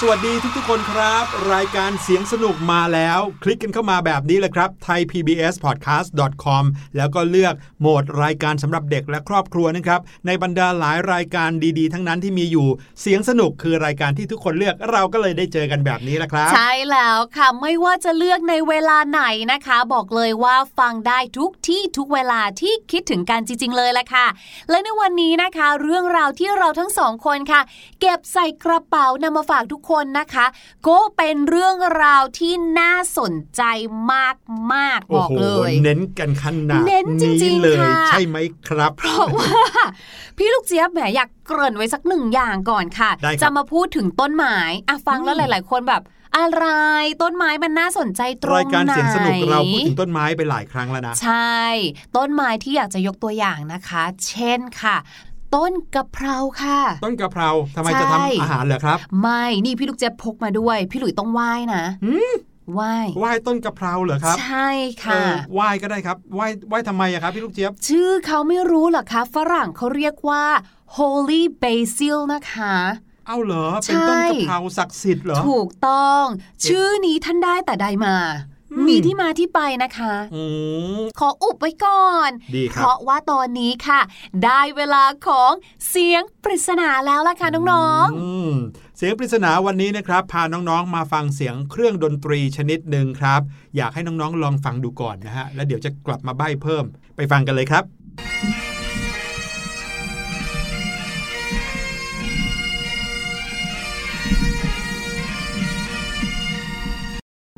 สวัสดีทุกๆคนครับ รายการเสียงสนุกมาแล้ว คลิกกันเข้ามาแบบนี้เลยครับ thaipbspodcast.com แล้วก็เลือกโหมดรายการสำหรับเด็กและครอบครัวนะครับ ในบรรดาหลายรายการดีๆ ทั้งนั้นที่มีอยู่เสียงสนุกคือรายการที่ทุกคนเลือกเราก็เลยได้เจอกันแบบนี้แหละครับ ใช่แล้วค่ะไม่ว่าจะเลือกในเวลาไหนนะคะ บอกเลยว่าฟังได้ทุกที่ทุกเวลาที่คิดถึงกันจริง ๆ เลยแหละค่ะ และในวันนี้นะคะ เรื่องราวที่เราทั้งสองคนค่ะ เก็บใส่กระเป๋านำมาฝากทุกคนนะคะ ก็เป็นเรื่องราวที่น่าสนใจมากๆบโอ้อกโหเลย เน้นกันขนาดเน้นจริงๆเลยค่ะใช่ไหมครับ เพราะว่า พี่ลูกเจี๊ยบแหมอยากเกริ่นไว้สักหนึ่งอย่างก่อนค่ะได้ครับจะมาพูดถึงต้นไม้อะฟังแล้วหลาย ๆ คนแบบอะไรต้นไม้มันน่าสนใจตรงไหนรายการเสียงสนุกเราพูดถึงต้นไม้ไปหลายครั้งแล้วนะ ใช่ ต้นไม้ที่อยากจะยกตัวอย่างนะคะ เช่นค่ะ ต้นกะเพราค่ะ ต้นกะเพราทำไมใช่จะทำอาหารเหรอครับ ไม่นี่พี่ลูกเจี๊ยบพกมาด้วย พี่หลุยต้องไหว้นะหืมไหว้ไหว้ต้นกะเพราเหรอครับ ใช่เอค่ะอไหว้ก็ได้ครับไหว้ไหว้ทำไมอะครับพี่ลูกเจี๊ยบ ชื่อเขาไม่รู้เหรอคะฝรั่งเขาเรียกว่า holy basil นะคะเอ้าเหรอ เป็นต้นใช่กะเพราศักดิ์สิทธิ์เหรอ ถูกต้อง ชื่อนี้ท่านได้แต่ใดมาอื มมีที่มาที่ไปนะคะอืมขออุบไว้ก่อนดีคเพรับราะว่าตอนนี้ค่ะ ได้เวลาของเสียงปริศนาแล้วล่ะค่ะน้องอืมเสียงปริศนาวันนี้นะครับ พาน้องๆมาฟังเสียงเครื่องดนตรีชนิดหนึ่งครับ อยากให้น้องๆลองฟังดูก่อนนะฮะแล้วเดี๋ยวจะกลับมาใบ้เพิ่มไปฟังกันเลยครับ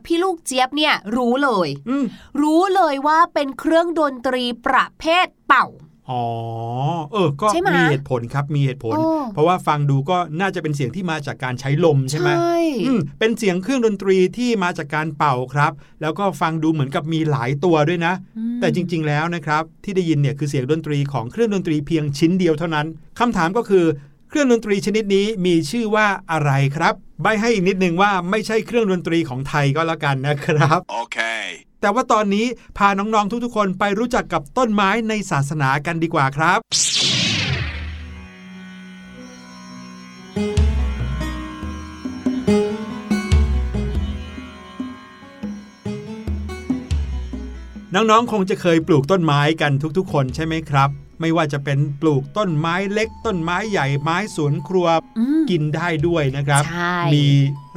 พี่ลูกเจี๊ยบเนี่ยรู้เลยอืมรู้เลยว่าเป็นเครื่องดนตรีประเภทเป่าอ๋อ เออ ก็ใช่ไหมมีเหตุผลครับ มีเหตุผลโอ้เพราะว่าฟังดูก็น่าจะเป็นเสียงที่มาจากการใช้ลมใช่ไหมอืมเป็นเสียงเครื่องดนตรีที่มาจากการเป่าครับ แล้วก็ฟังดูเหมือนกับมีหลายตัวด้วยนะอืมแต่จริง ๆ แล้วนะครับ ที่ได้ยินเนี่ยคือเสียงดนตรีของเครื่องดนตรีเพียงชิ้นเดียวเท่านั้นคำถามก็คือเครื่องดนตรีชนิดนี้มีชื่อว่าอะไรครับ ใบให้อีกนิดนึงว่าไม่ใช่เครื่องดนตรีของไทยก็แล้วกันนะครับ Okay. แต่ว่าตอนนี้พาน้องๆทุกๆ คนไปรู้จักกับต้นไม้ในศาสนากันดีกว่าครับ น้องๆ คงจะเคยปลูกต้นไม้กันทุกๆ คนใช่ไหมครับ ไม่ว่าจะเป็นปลูกต้นไม้เล็ก ต้นไม้ใหญ่ไม้สวนครัวอืมกินได้ด้วยนะครับใช่มี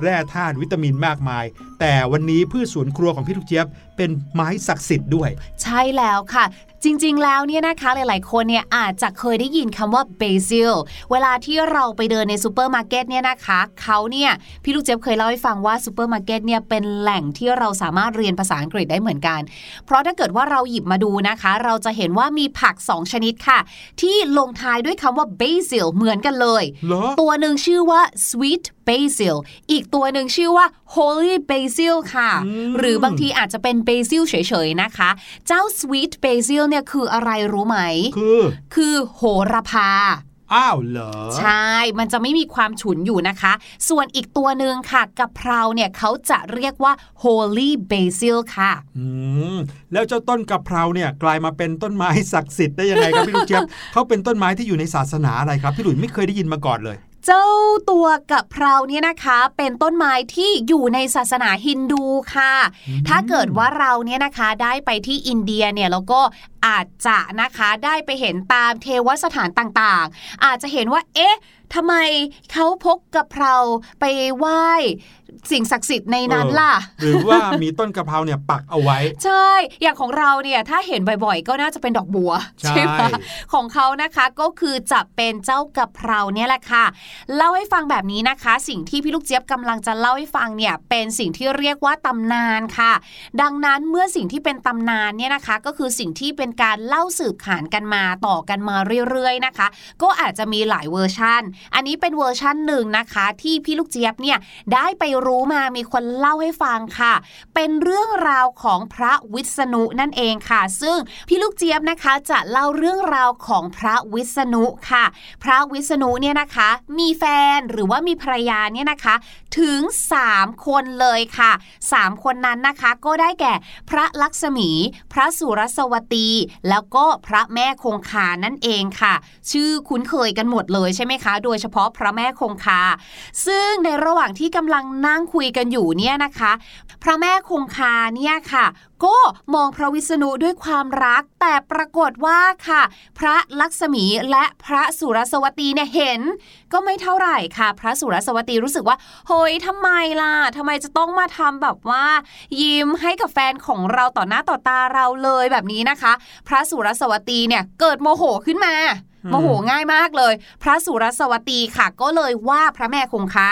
แร่ธาตุวิตามินมากมาย แต่วันนี้พืชสวนครัวของพี่ลูกเจี๊ยบเป็นไม้ศักดิ์สิทธิ์ด้วย ใช่แล้วค่ะจริงๆ แล้วเนี่ยนะคะหลายๆ คนเนี่ยอาจจะเคยได้ยินคำว่า basil เวลาที่เราไปเดินในซูเปอร์มาร์เก็ตเนี่ยนะคะเขาเนี่ยพี่ลูกเจี๊ยบเคยเล่าให้ฟังว่าซูเปอร์มาร์เก็ตเนี่ยเป็นแหล่งที่เราสามารถเรียนภาษาอังกฤษได้เหมือนกัน เพราะถ้าเกิดว่าเราหยิบมาดูนะคะ เราจะเห็นว่ามีผัก 2 ชนิดค่ะ ที่ลงท้ายด้วยคำว่า basil เหมือนกันเลยเหรอตัวหนึ่งชื่อว่า sweet basil อีกตัวหนึ่งชื่อว่า holy basil ค่ะอืมหรือบางทีอาจจะเป็น basil เฉยๆนะคะ เจ้า sweet basil เนี่ยคืออะไรรู้ไหม คือ คือโหระพาอ้าวเหรอ ใช่ มันจะไม่มีความฉุนอยู่นะคะ ส่วนอีกตัวหนึ่งค่ะกะเพราเนี่ยเขาจะเรียกว่า holy basil ค่ะ อืม แล้วเจ้าต้นกะเพราเนี่ยกลายมาเป็นต้นไม้ศักดิ์สิทธิ์ได้ยังไงครับพี่ลูกเจี๊ยบ เขาเป็นต้นไม้ที่อยู่ในศาสนาอะไรครับ พี่หลุยไม่เคยได้ยินมาก่อนเลย เจ้าตัวกะเพราเนี่ยนะคะ เป็นต้นไม้ที่อยู่ในศาสนาฮินดูค่ะ ถ้าเกิดว่าเราเนี่ยนะคะได้ไปที่อินเดียเนี่ยแล้วก็อาจจะนะคะได้ไปเห็นตามเทวสถานต่างๆ อาจจะเห็นว่าเอ๊ะทำไมเขาพกกะเพราไปไหว้ สิ่งศักดิ์สิทธิ์ในนั้นล่ะ หรือว่ามีต้นกะเพราเนี่ยปักเอาไว้ ใช่ อย่างของเราเนี่ยถ้าเห็นบ่อยๆ ก็น่าจะเป็นดอกบัว ใช่ไหมของเขานะคะก็คือจะเป็นเจ้ากะเพราเนี่ยแหละค่ะ เล่าให้ฟังแบบนี้นะคะ สิ่งที่พี่ลูกเจี๊ยบกำลังจะเล่าให้ฟังเนี่ยเป็นสิ่งที่เรียกว่าตำนานค่ะ ดังนั้นเมื่อสิ่งที่เป็นตำนานเนี่ยนะคะ ก็คือสิ่งที่เป็นการเล่าสืบขานกันมาต่อกันมาเรื่อยๆนะคะ ก็อาจจะมีหลายเวอร์ชันอันนี้เป็นเวอร์ชันหนึ่งนะคะ ที่พี่ลูกเจี๊ยบเนี่ยได้ไปรู้มามีคนเล่าให้ฟังค่ะ เป็นเรื่องราวของพระวิษณุนั่นเองค่ะ ซึ่งพี่ลูกเจี๊ยบนะคะจะเล่าเรื่องราวของพระวิษณุค่ะ พระวิษณุเนี่ยนะคะ มีแฟนหรือว่ามีภรรยาเนี่ยนะคะถึง 3 คนเลยค่ะ 3 คนนั้นนะคะก็ได้แก่พระลักษมี พระสุรสวตี แล้วก็พระแม่คงคานั่นเองค่ะ ชื่อคุ้นเคยกันหมดเลยใช่ไหมคะ โดยเฉพาะพระแม่คงคา ซึ่งในระหว่างที่กำลังนั่งคุยกันอยู่เนี่ยนะคะ พระแม่คงคาเนี่ยค่ะ ก็มองพระวิษณุด้วยความรัก แต่ปรากฏว่าค่ะ พระลักษมีและพระสุรสวตีเนี่ยเห็น ก็ไม่เท่าไหร่ค่ะ พระสุรสวตีรู้สึกว่าเฮ้ยทำไมล่ะทำไมจะต้องมาทำแบบว่า ยิ้มให้กับแฟนของเราต่อหน้าต่อตาเราเลยแบบนี้นะคะ พระสุรสวตีเนี่ยเกิดโมโหขึ้นมา โมโหง่ายมากเลย พระสุรสวัตีค่ะ ก็เลยว่าพระแม่คงคา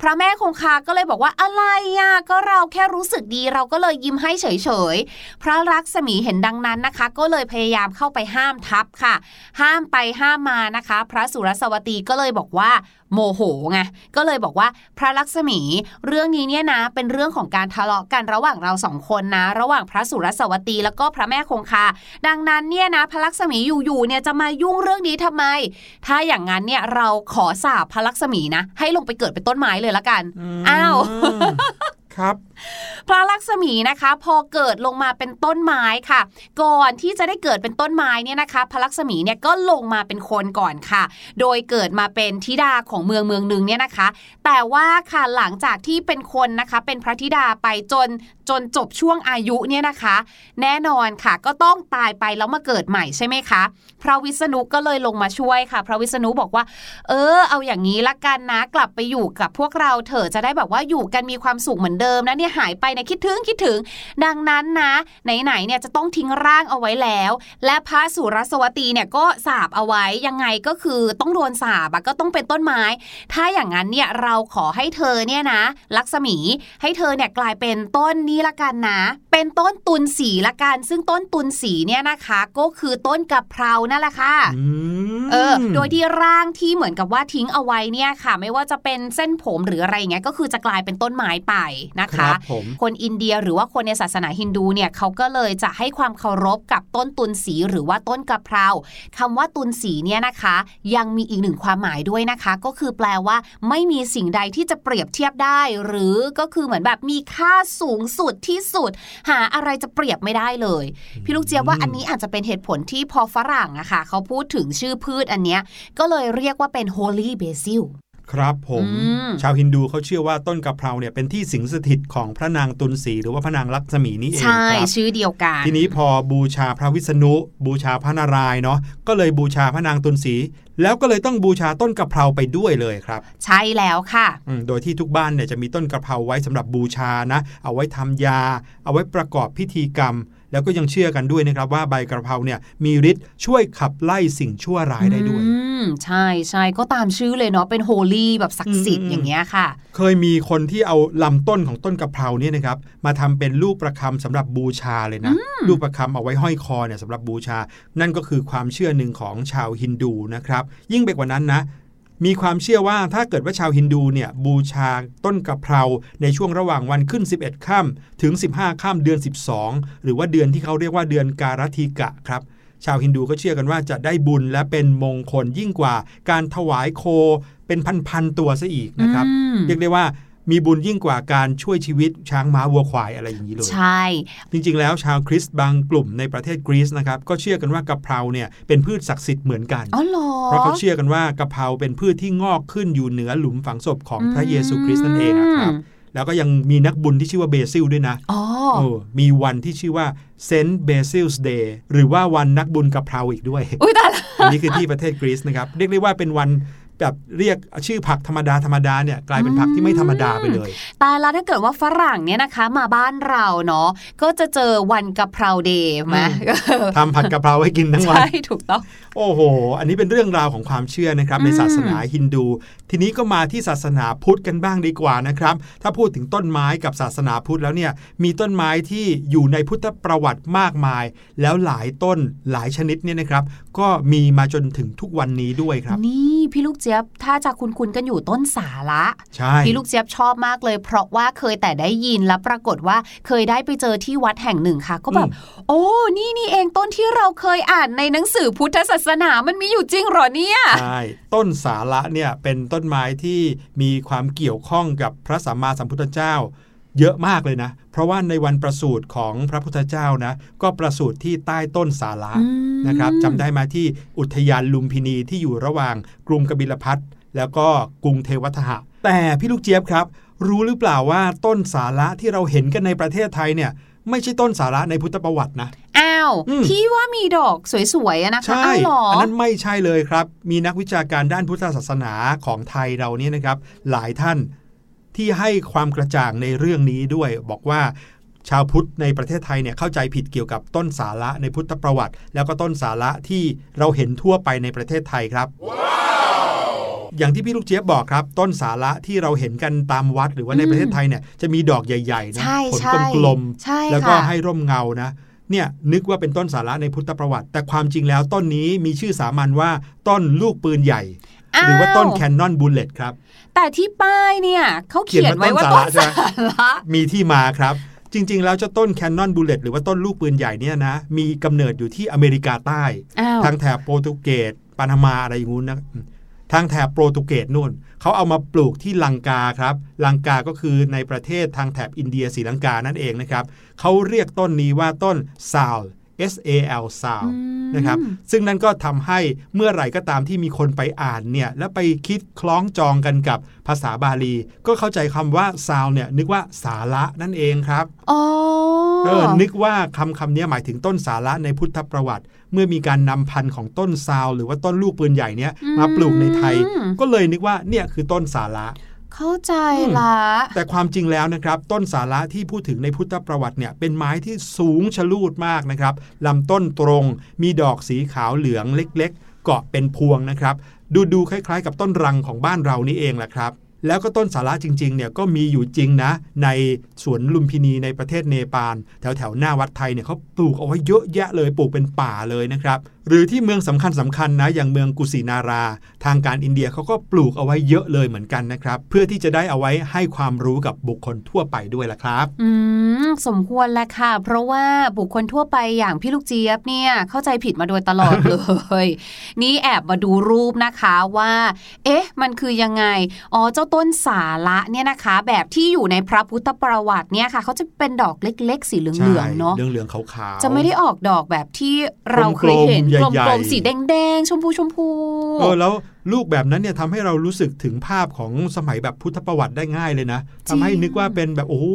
พระแม่คงคาก็เลยบอกว่าอะไรอะก็เราแค่รู้สึกดีเราก็เลยยิ้มให้เฉยๆ พระรักษมีเห็นดังนั้นนะคะ ก็เลยพยายามเข้าไปห้ามทับค่ะ ห้ามไปห้ามมานะคะ พระสุรสวัตีก็เลยบอกว่าโมโหไงก็เลยบอกว่าพระลักษมีเรื่องนี้เนี่ยนะเป็นเรื่องของการทะเลาะกันระหว่างเราสองคนนะ ระหว่างพระสุรสวตีแล้วก็พระแม่คงคา ดังนั้นเนี่ยนะพระลักษมีอยู่ๆเนี่ยจะมายุ่งเรื่องนี้ทำไม ถ้าอย่างนั้นเนี่ยเราขอสาบพระลักษมีนะ ให้ลงไปเกิดเป็นต้นไม้เลยละกันอ้าว ครับ พระลักษมีนะคะ พอเกิดลงมาเป็นต้นไม้ค่ะ ก่อนที่จะได้เกิดเป็นต้นไม้เนี่ยนะคะ พระลักษมีเนี่ยก็ลงมาเป็นคนก่อนค่ะ โดยเกิดมาเป็นธิดาของเมืองเมืองหนึ่งเนี่ยนะคะ แต่ว่าค่ะหลังจากที่เป็นคนนะคะ เป็นพระธิดาไปจน จนจบช่วงอายุเนี่ยนะคะ แน่นอนค่ะ ก็ต้องตายไปแล้วมาเกิดใหม่ใช่ไหมคะพระวิษณุก็เลยลงมาช่วยค่ะ พระวิษณุบอกว่า เออ เอาอย่างนี้ละกันนะกลับไปอยู่กับพวกเราเถอะจะได้แบบว่าอยู่กันมีความสุขเหมือนเดิมนะเนี่ยหายไปเนี่ยคิดถึงคิดถึง ดังนั้นนะ ไหนๆเนี่ยจะต้องทิ้งร่างเอาไว้แล้ว และพระสุรสวตีเนี่ยก็สาบเอาไว้ยังไงก็คือต้องโดนสาบอะก็ต้องเป็นต้นไม้ ถ้าอย่างนั้นเนี่ยเราขอให้เธอเนี่ยนะลักษมีให้เธอเนี่ยกลายเป็นต้นนีละกันนะ เป็นต้นตุนสีละกัน ซึ่งต้นตุนสีเนี่ยนะคะ ก็คือต้นกะเพรานั่นแหละค่ะอืมเออ โดยที่ร่างที่เหมือนกับว่าทิ้งเอาไว้เนี่ยค่ะ ไม่ว่าจะเป็นเส้นผมหรืออะไรอย่างเงี้ยก็คือจะกลายเป็นต้นไม้ไปนะครัคะบผมคนอินเดียหรือว่าคนในศาสนาฮินดูเนี่ยเขาก็เลยจะให้ความเคารพกับต้นตุนสีหรือว่าต้นกะเพราคำว่าตุนสีเนี่ยนะคะ ยังมีอีกหนึ่งความหมายด้วยนะคะ ก็คือแปลว่า ไม่มีสิ่งใดที่จะเปรียบเทียบได้ หรือก็คือเหมือนแบบมีค่าสูงสุดที่สุด หาอะไรจะเปรียบไม่ได้เลย พี่ลูกเจี๊ยบว่าอันนี้อาจจะเป็นเหตุผลที่พอฝรั่งอะค่ะเขาพูดถึงชื่อพืชอันเนี้ยก็เลยเรียกว่าเป็น holy basil ครับผมอืมชาวฮินดูเขาเชื่อว่าต้นกะเพราเนี่ยเป็นที่สิงสถิตของพระนางตุลสีหรือว่าพระนางลักษมีนี่เองใช่ครับชื่อเดียวกัน ทีนี้พอบูชาพระวิษณุ บูชาพระนารายณ์เนาะก็เลยบูชาพระนางตุลสีแล้วก็เลยต้องบูชาต้นกะเพราไปด้วยเลยครับ ใช่แล้วค่ะอืมโดยที่ทุกบ้านเนี่ยจะมีต้นกะเพราไว้สำหรับบูชานะ เอาไว้ทำยา เอาไว้ประกอบพิธีกรรม แล้วก็ยังเชื่อกันด้วยนะครับว่าใบกะเพราเนี่ยมีฤทธิ์ช่วยขับไล่สิ่งชั่วร้ายได้ด้วย อืมใช่ใช่ก็ตามชื่อเลยเนาะเป็นโฮลี่แบบศักดิ์สิทอืธิ์มอย่างเงี้ยค่ะ เคยมีคนที่เอาลำต้นของต้นกะเพราเนี่ยนะครับมาทำเป็นลูกประคำสำหรับบูชาเลยนะลูกประคำเอาไว้ห้อยคอเนี่ยสำหรับบูชา นั่นก็คือความเชื่อหนึ่งของชาวฮินดูนะครับ ยิ่งไปกว่านั้นนะ มีความเชื่อว่าถ้าเกิดว่าชาวฮินดูเนี่ยบูชาต้นกะเพราในช่วงระหว่างวันขึ้น 11ค่ำถึง 15ค่ำเดือน 12 หรือว่าเดือนที่เขาเรียกว่าเดือนการทิกะครับชาวฮินดูก็เชื่อกันว่าจะได้บุญและเป็นมงคลยิ่งกว่าการถวายโคเป็นพันๆตัวซะอีกนะครับอืมเรียกได้ว่า มีบุญยิ่งกว่าการช่วยชีวิตช้างม้าวัวควายอะไรอย่างนี้เลยใช่ จริงๆ แล้วชาวคริสต์บางกลุ่มในประเทศกรีซนะครับก็เชื่อกันว่ากะเพราเนี่ยเป็นพืชศักดิ์สิทธิ์เหมือนกันอ๋อเหรอเพราะเขาเชื่อกันว่ากะเพราเป็นพืชที่งอกขึ้นอยู่เหนือหลุมฝังศพของพระเยซูคริสต์นั่นเองอะครับแล้วก็ยังมีนักบุญที่ชื่อว่าเบซิลด้วยนะอ๋อโอ้มีวันที่ชื่อว่า Saint Basil's Day หรือว่าวันนักบุญกะเพราอีกด้วย อุ้ยตายละอันนี้คือที่ประเทศกรีซนะครับ เรียกได้ว่าเป็นวัน แบบเรียกชื่อผักธรรมดาธรรมดาเนี่ยกลายเป็นผักที่ไม่ธรรมดาไปเลยตายแล้วถ้าเกิดว่าฝรั่งเนี่ยนะคะ มาบ้านเราเนาะก็จะเจอวันกะเพราเดย์ไหมทำผัดกะเพราให้กินทั้งวันใช่ถูกต้องโอ้โห อันนี้เป็นเรื่องราวของความเชื่อนะครับอืมในศาสนาฮินดู ทีนี้ก็มาที่ศาสนาพุทธกันบ้างดีกว่านะครับ ถ้าพูดถึงต้นไม้กับศาสนาพุทธแล้วเนี่ยมีต้นไม้ที่อยู่ในพุทธประวัติมากมาย แล้วหลายต้นหลายชนิดเนี่ยนะครับ ก็มีมาจนถึงทุกวันนี้ด้วยครับ นี่พี่ลูกเจี๊ยบถ้าจะคุ้นๆกันอยู่ต้นสาระใช่พี่ลูกเจี๊ยบชอบมากเลย เพราะว่าเคยแต่ได้ยินแล้วปรากฏว่าเคยได้ไปเจอที่วัดแห่งหนึ่งค่ะ ก็แบบโอ้นี่นี่เองต้นที่เราเคยอ่านในหนังสือพุทธศาสนามันมีอยู่จริงเหรอเนี่ยใช่ต้นสาระเนี่ยเป็นต้นไม้ที่มีความเกี่ยวข้องกับพระสัมมาสัมพุทธเจ้า เยอะมากเลยนะ เพราะว่าในวันประสูติของพระพุทธเจ้านะ ก็ประสูติที่ใต้ต้นสาระอืมนะครับจำได้มาที่อุทยานลุมพินีที่อยู่ระหว่างกรุงกบิลพัทแล้วก็กรุงเทวทหะ แต่พี่ลูกเจี๊ยบครับ รู้หรือเปล่าว่าต้นสาระที่เราเห็นกันในประเทศไทยเนี่ยไม่ใช่ต้นสาระในพุทธประวัตินะอ้าวอืมที่ว่ามีดอกสวยๆอะนะคะใช่อ้าวเหรออัอันนั้นไม่ใช่เลยครับ มีนักวิชาการด้านพุทธศาสนาของไทยเราเนี่ยนะครับ หลายท่าน ที่ให้ความกระจ่างในเรื่องนี้ด้วย บอกว่าชาวพุทธในประเทศไทยเนี่ยเข้าใจผิดเกี่ยวกับต้นสาระในพุทธประวัติ แล้วก็ต้นสาระที่เราเห็นทั่วไปในประเทศไทยครับอย่างที่พี่ลูกเจี๊ยบบอกครับ ต้นสาระที่เราเห็นกันตามวัดหรือว่าในประเทศไทยเนี่ยจะมีดอกใหญ่ๆนะใช่ผลใช่กลมใช่ๆแล้วก็ค่ะให้ร่มเงานะเนี่ยนึกว่าเป็นต้นสาระในพุทธประวัติ แต่ความจริงแล้วต้นนี้มีชื่อสามัญว่าต้นลูกปืนใหญ่ หรือว่าต้นแคนนอนบูลเลตครับ แต่ที่ป้ายเนี่ยเขาเขียนไว้ว่าเขียนต้ว่านต้นสาสาระระมีที่มาครับ จริง ๆ แล้วเจ้าต้นแคนนอนบูลเลตหรือว่าต้นลูกปืนใหญ่เนี่ยนะ มีกำเนิดอยู่ที่อเมริกาใต้อ้าวทางแถบโปรตุเกสปานามาอะไรอย่างงู้นนะอืมทางแถบโปรตุเกสนู่นเขาเอามาปลูกที่ลังกาครับ ลังกาก็คือในประเทศทางแถบอินเดียศรีลังกานั่นเองนะครับเขาเรียกต้นนี้ว่าต้นซาว S A L ซาวอืมนะครับซึ่งนั่นก็ทำให้เมื่อไหร่ก็ตามที่มีคนไปอ่านเนี่ยแล้วไปคิดคล้องจองกันกับภาษาบาลี ก็เข้าใจคำว่าซาวเนี่ยนึกว่าสาระนั่นเองครับอ๋อเออนึกว่าคำคำนี้หมายถึงต้นสาระในพุทธประวัติ เมื่อมีการนำพันธุ์ของต้นซาวหรือว่าต้นลูกปืนใหญ่เนี้ยมาปลูกในไทย ก็เลยนึกว่าเนี่ยคือต้นสาระ เข้าใจละแต่ความจริงแล้วนะครับต้นสาระที่พูดถึงในพุทธประวัติเนี่ยเป็นไม้ที่สูงชะลูดมากนะครับลำต้นตรงมีดอกสีขาวเหลืองเล็ก ๆ เกาะเป็นพวงนะครับ ดูดูๆคล้ายๆ กับต้นรังของบ้านเรานี่เองแหละครับแล้วก็ต้นสาระจริงๆเนี่ยก็มีอยู่จริงนะ ในสวนลุมพินีในประเทศเนปาลแถวแถวๆหน้าวัดไทยเนี่ยเขาปลูกเอาไว้เยอะแยะเลยปลูกเป็นป่าเลยนะครับ หรือที่เมืองสำคัญสคัญๆนะอย่างเมืองกุสินารา ทางการอินเดียเขาก็ปลูกเอาไว้เยอะเลยเหมือนกันนะครับ เพื่อที่จะได้เอาไว้ให้ความรู้กับบุคคลทั่วไปด้วยล่ะครับ อืมสมควรแหละค่ะ เพราะว่าบุคคลทั่วไปอย่างพี่ลูกเจี๊ยบเนี่ยเข้าใจผิดมาโดยตลอดเลย นี่แอบมาดูรูปนะคะว่า เอ๊ะ มันคือยังไงอ๋อเจ้าต้นสาระเนี่ยนะคะ แบบที่อยู่ในพระพุทธประวัติเนี่ยค่ะเขาจะเป็นดอกเล็กๆ สีเหลืองๆเนาะใช่เหลืองๆขาวๆจะไม่ได้ออกดอกแบบที่เราเคยเห็นกลมๆใหญ่ๆกลมๆสีแดงๆชมพูชมพูเออแล้วลูกแบบนั้นเนี่ยทำให้เรารู้สึกถึงภาพของสมัยแบบพุทธประวัติได้ง่ายเลยนะทำให้นึกว่าเป็นแบบโอ้โห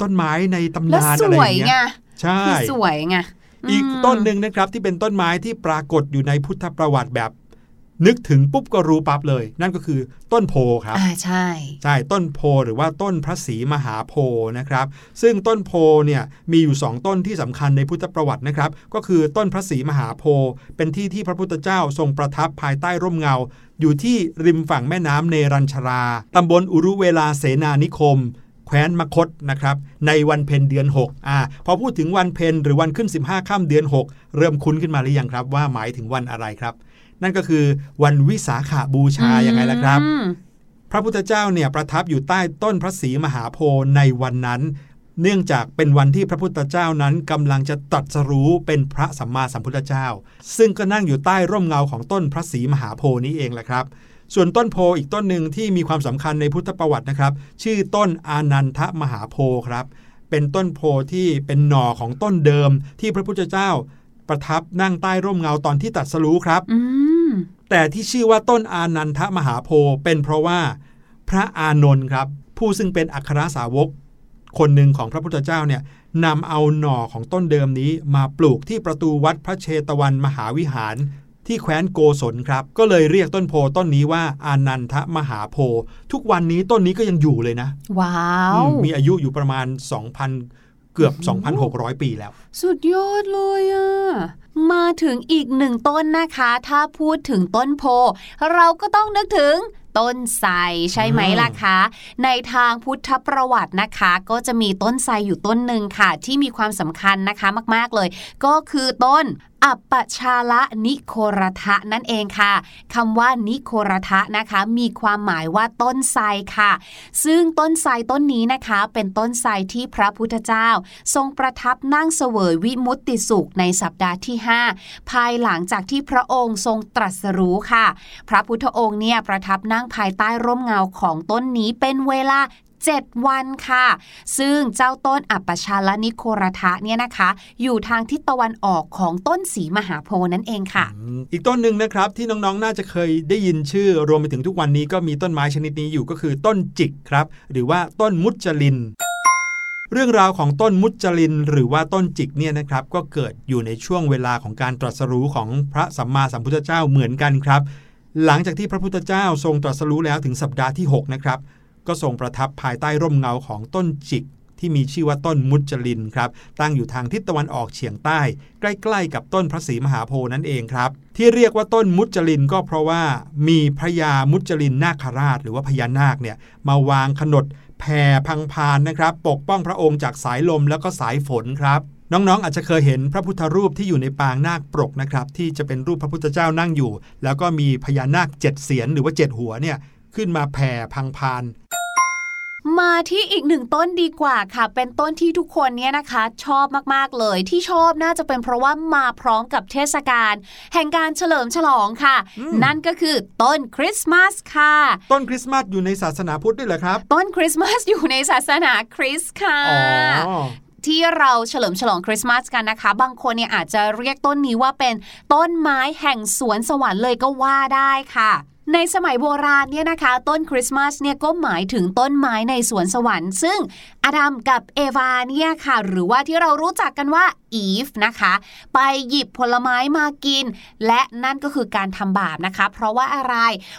ต้นไม้ในตำแล้วนานสอะไรอวยย่างไงเงี้ยใช่คือสวยไงอีกมต้นหนึ่งนะครับที่เป็นต้นไม้ที่ปรากฏอยู่ในพุทธประวัติแบบ นึกถึงปุ๊บก็รู้ปั๊บเลย นั่นก็คือต้นโพครับอ่าใช่ใช่ต้นโพหรือว่าต้นพระศรีมหาโพธิ์นะครับ ซึ่งต้นโพเนี่ยมีอยู่ 2 ต้นที่สำคัญในพุทธประวัตินะครับ ก็คือต้นพระศรีมหาโพธิ์เป็นที่ที่พระพุทธเจ้าทรงประทับภายใต้ร่มเงา อยู่ที่ริมฝั่งแม่น้ำเนรัญชราตำบลอุรุเวลาเสนานิคมแคว้นมคตนะครับในวันเพ็ญเดือน6อ่าพอพูดถึงวันเพ็ญหรือวันขึ้น 15ค่ำเดือน 6 เริ่มคุ้นขึ้นมาหรือยังครับว่าหมายถึงวันอะไรครับ นั่นก็คือวันวิสาขาบูชายังไงล่ะครับอืมพระพุทธเจ้าเนี่ยประทับอยู่ใต้ต้นพระศรีมหาโพธิ์ในวันนั้น เนื่องจากเป็นวันที่พระพุทธเจ้านั้นกำลังจะตรัสรู้เป็นพระสัมมาสัมพุทธเจ้า ซึ่งก็นั่งอยู่ใต้ร่มเงาของต้นพระศรีมหาโพธิ์นี้เองแหละครับส่วนต้นโพอีกต้นหนึ่งที่มีความสำคัญในพุทธประวัตินะครับ ชื่อต้นอานันทมหาโพธิ์ครับ เป็นต้นโพที่เป็นหน่อของต้นเดิมที่พระพุทธเจ้า ประทับนั่งใต้ร่มเงาตอนที่ตรัสรู้ครับอืมแต่ที่ชื่อว่าต้นอานันทมหาโพธิ์เป็นเพราะว่าพระอานนท์ครับ ผู้ซึ่งเป็นอัครสาวก คนหนึ่งของพระพุทธเจ้าเนี่ยนำเอาหน่อของต้นเดิมนี้ มาปลูกที่ประตูวัดพระเชตวันมหาวิหารที่แคว้นโกศลครับ ก็เลยเรียกต้นโพต้นนี้ว่าอานันทมหาโพธิ์ทุกวันนี้ต้นนี้ก็ยังอยู่เลยนะ ว้าวอืมมีอายุอยู่ประมาณ 2,000 เกือบ 2,600 ปีแล้ว สุดยอดเลยอะมาถึงอีกหนึ่งต้นนะคะ ถ้าพูดถึงต้นโพ เราก็ต้องนึกถึงต้นไทรใช่ไหมล่ะคะ ในทางพุทธประวัตินะคะ ก็จะมีต้นไทรอยู่ต้นหนึ่งค่ะ ที่มีความสำคัญนะคะมาก ๆเลย ก็คือต้น อัปปชาละนิโครทะนั่นเองค่ะคำว่านิโครทะนะคะ มีความหมายว่าต้นไทรค่ะ ซึ่งต้นไทรต้นนี้นะคะ เป็นต้นไทรที่พระพุทธเจ้า ทรงประทับนั่งเสวยวิมุตติสุขในสัปดาห์ที่ 5 ภายหลังจากที่พระองค์ทรงตรัสรู้ค่ะ พระพุทธองค์เนี่ยประทับนั่งภายใต้ร่มเงาของต้นนี้เป็นเวลา 7 วันค่ะ ซึ่งเจ้าต้นอัปชาลนิโครทะเนี่ยนะคะ อยู่ทางทิศตะวันออกของต้นสีมหาโพนั่นเองค่ะ อีกต้นหนึ่งนะครับที่น้องๆ น่าจะเคยได้ยินชื่อรวมไปถึงทุกวันนี้ก็มีต้นไม้ชนิดนี้อยู่ก็คือต้นจิกครับ หรือว่าต้นมุจลินเรื่องราวของต้นมุจลิน หรือว่าต้นจิกเนี่ยนะครับก็เกิดอยู่ในช่วงเวลาของการตรัสรู้ของพระสัมมาสัมพุทธเจ้าเหมือนกันครับ หลังจากที่พระพุทธเจ้าทรงตรัสรู้แล้วถึงสัปดาห์ที่ 6 นะครับ ก็ทรงประทับภายใต้ร่มเงาของต้นจิก ที่มีชื่อว่าต้นมุจลินครับ ตั้งอยู่ทางทิศตะวันออกเฉียงใต้ ใกล้ๆ กับต้นพระศรีมหาโพธิ์นั่นเองครับ ที่เรียกว่าต้นมุจลินก็เพราะว่ามีพระยามุจลินนาคราช หรือว่าพญานาคเนี่ยมาวางขนดแผ่พังพานนะครับ ปกป้องพระองค์จากสายลมแล้วก็สายฝนครับน้องๆ อาจจะเคยเห็นพระพุทธรูปที่อยู่ในปางนาคปรกนะครับ ที่จะเป็นรูปพระพุทธเจ้านั่งอยู่ แล้วก็มีพญานาคเจ็ดเสียนหรือว่าเจ็ดหัวเนี่ย ขึ้นมาแผ่พังพาน มาที่อีกหนึ่งต้นดีกว่าค่ะ เป็นต้นที่ทุกคนเนี่ยนะคะ ชอบมากๆเลยที่ชอบน่าจะเป็นเพราะว่ามาพร้อมกับเทศกาลแห่งการเฉลิมฉลองค่ะอืมนั่นก็คือต้นคริสต์มาสค่ะ ต้นคริสต์มาสอยู่ในศาสนาพุทธด้วยเหรอครับ ต้นคริสต์มาสอยู่ในศาสนาคริสต์ค่ะอ๋อที่เราเฉลิมฉลองคริสต์มาสกันนะคะ บางคนเนี่ยอาจจะเรียกต้นนี้ว่าเป็นต้นไม้แห่งสวนสวรรค์เลยก็ว่าได้ค่ะ ในสมัยโบราณเนี่ยนะคะ ต้นคริสต์มาสเนี่ยก็หมายถึงต้นไม้ในสวนสวรรค์ ซึ่งอดัมกับเอวาเนี่ยค่ะ หรือว่าที่เรารู้จักกันว่าอีฟนะคะ ไปหยิบผลไม้มากิน และนั่นก็คือการทำบาปนะคะ เพราะว่าอะไร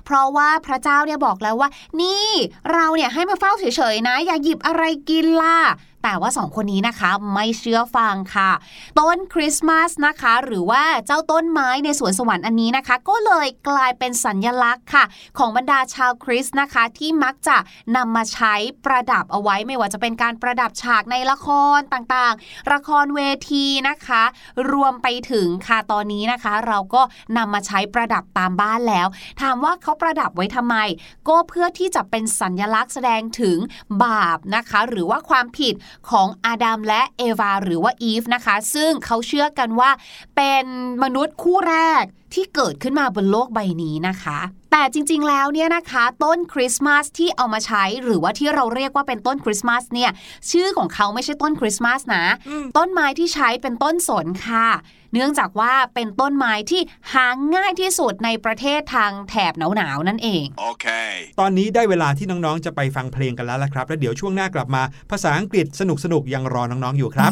เพราะว่าพระเจ้าเนี่ยบอกแล้วว่า นี่เราเนี่ยให้มาเฝ้าเฉยๆนะ อย่าหยิบอะไรกินล่ะ แต่ว่าสองคนนี้นะคะไม่เชื่อฟังค่ะ ต้นคริสต์มาสนะคะ หรือว่าเจ้าต้นไม้ในสวนสวรรค์อันนี้นะคะ ก็เลยกลายเป็นสัญญลักษณ์ค่ะ ของบรรดาชาวคริสต์นะคะ ที่มักจะนำมาใช้ประดับเอาไว้ไม่ว่าจะเป็นการประดับฉากในละครต่างๆ ละครเวทีนะคะ รวมไปถึงค่ะตอนนี้นะคะ เราก็นำมาใช้ประดับตามบ้านแล้ว ถามว่าเขาประดับไว้ทำไม ก็เพื่อที่จะเป็นสัญญลักษณ์แสดงถึงบาปนะคะ หรือว่าความผิดของอาดัมและเอวาหรือว่าอีฟนะคะ ซึ่งเขาเชื่อกันว่าเป็นมนุษย์คู่แรกที่เกิดขึ้นมาบนโลกใบนี้นะคะ แต่จริงๆแล้วเนี่ยนะคะ ต้นคริสต์มาสที่เอามาใช้หรือว่าที่เราเรียกว่าเป็นต้นคริสต์มาสเนี่ยชื่อของเขาไม่ใช่ต้นคริสต์มาสนะ ต้นไม้ที่ใช้เป็นต้นสนค่ะ เนื่องจากว่าเป็นต้นไม้ที่หาง่ายที่สุดในประเทศทางแถบหนาวๆนั่นเอง Okay. ตอนนี้ได้เวลาที่น้องๆ จะไปฟังเพลงกันแล้วละครับ แล้วเดี๋ยวช่วงหน้ากลับมา ภาษาอังกฤษสนุกๆ ยังรอน้องๆ อยู่ครับ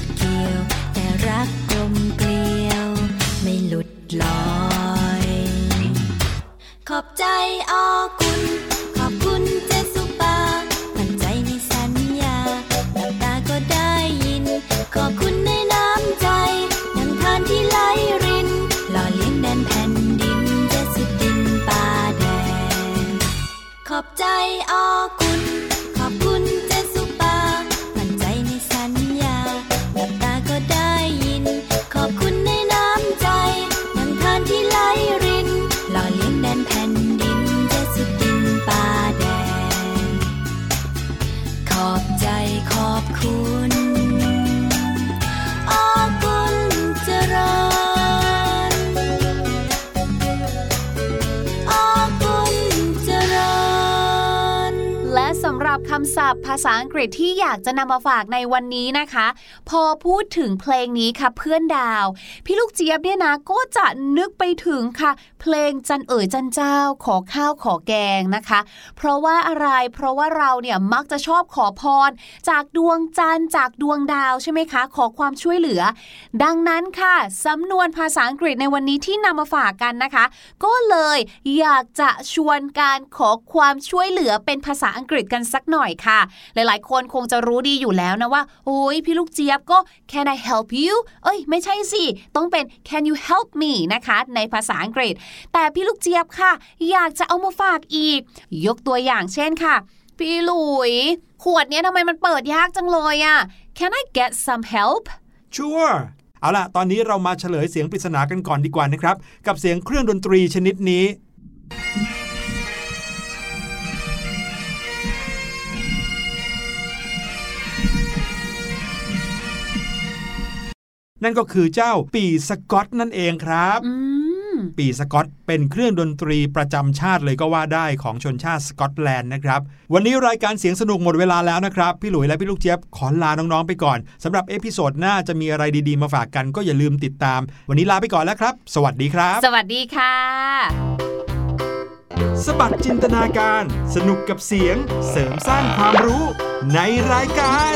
คำศัพท์ภาษาอังกฤษที่อยากจะนำมาฝากในวันนี้นะคะ พอพูดถึงเพลงนี้ค่ะเพื่อนดาว พี่ลูกเจี๊ยบเนี่ยนะก็จะนึกไปถึงค่ะ เพลงจันเอ๋ยจันเจ้า ขอข้าวขอแกงนะคะ เพราะว่าอะไรเพราะว่าเราเนี่ยมักจะชอบขอพร จากดวงจันทร์จากดวงดาวใช่ไหมคะ ขอความช่วยเหลือ ดังนั้นค่ะสำนวนภาษาอังกฤษในวันนี้ที่นำมาฝากกันนะคะ ก็เลยอยากจะชวนการขอความช่วยเหลือเป็นภาษาอังกฤษกันสักหน่อยค่ะ หลายๆ คนคงจะรู้ดีอยู่แล้วนะว่า โอ้ยพี่ลูกเจี๊ยบก็ can I help you เอ้ย ไม่ใช่สิ ต้องเป็น can you help me นะคะ ในภาษาอังกฤษ แต่พี่ลูกเจี๊ยบค่ะ อยากจะเอามาฝากอีก ยกตัวอย่างเช่นค่ะ พี่หลุย ขวดเนี้ยทำไมมันเปิดยากจังเลยอะ can I get some help Sure เอาล่ะ ตอนนี้เรามาเฉลยเสียงปริศนากันก่อนดีกว่านะครับ กับเสียงเครื่องดนตรีชนิดนี้ นั่นก็คือเจ้าปี่สกอตนั่นเองครับอืมปี่สกอตเป็นเครื่องดนตรีประจำชาติเลยก็ว่าได้ของชนชาติสกอตแลนด์นะครับ วันนี้รายการเสียงสนุกหมดเวลาแล้วนะครับ พี่หลุยและพี่ลูกเจี๊ยบขอลาน้องๆไปก่อนสำหรับ episode หน้าจะมีอะไรดีๆมาฝากกันก็อย่าลืมติดตาม วันนี้ลาไปก่อนแล้วครับ สวัสดีครับ สวัสดีค่ะ สบัดจินตนาการ สนุกกับเสียงเสริมสร้างความรู้ในรายการ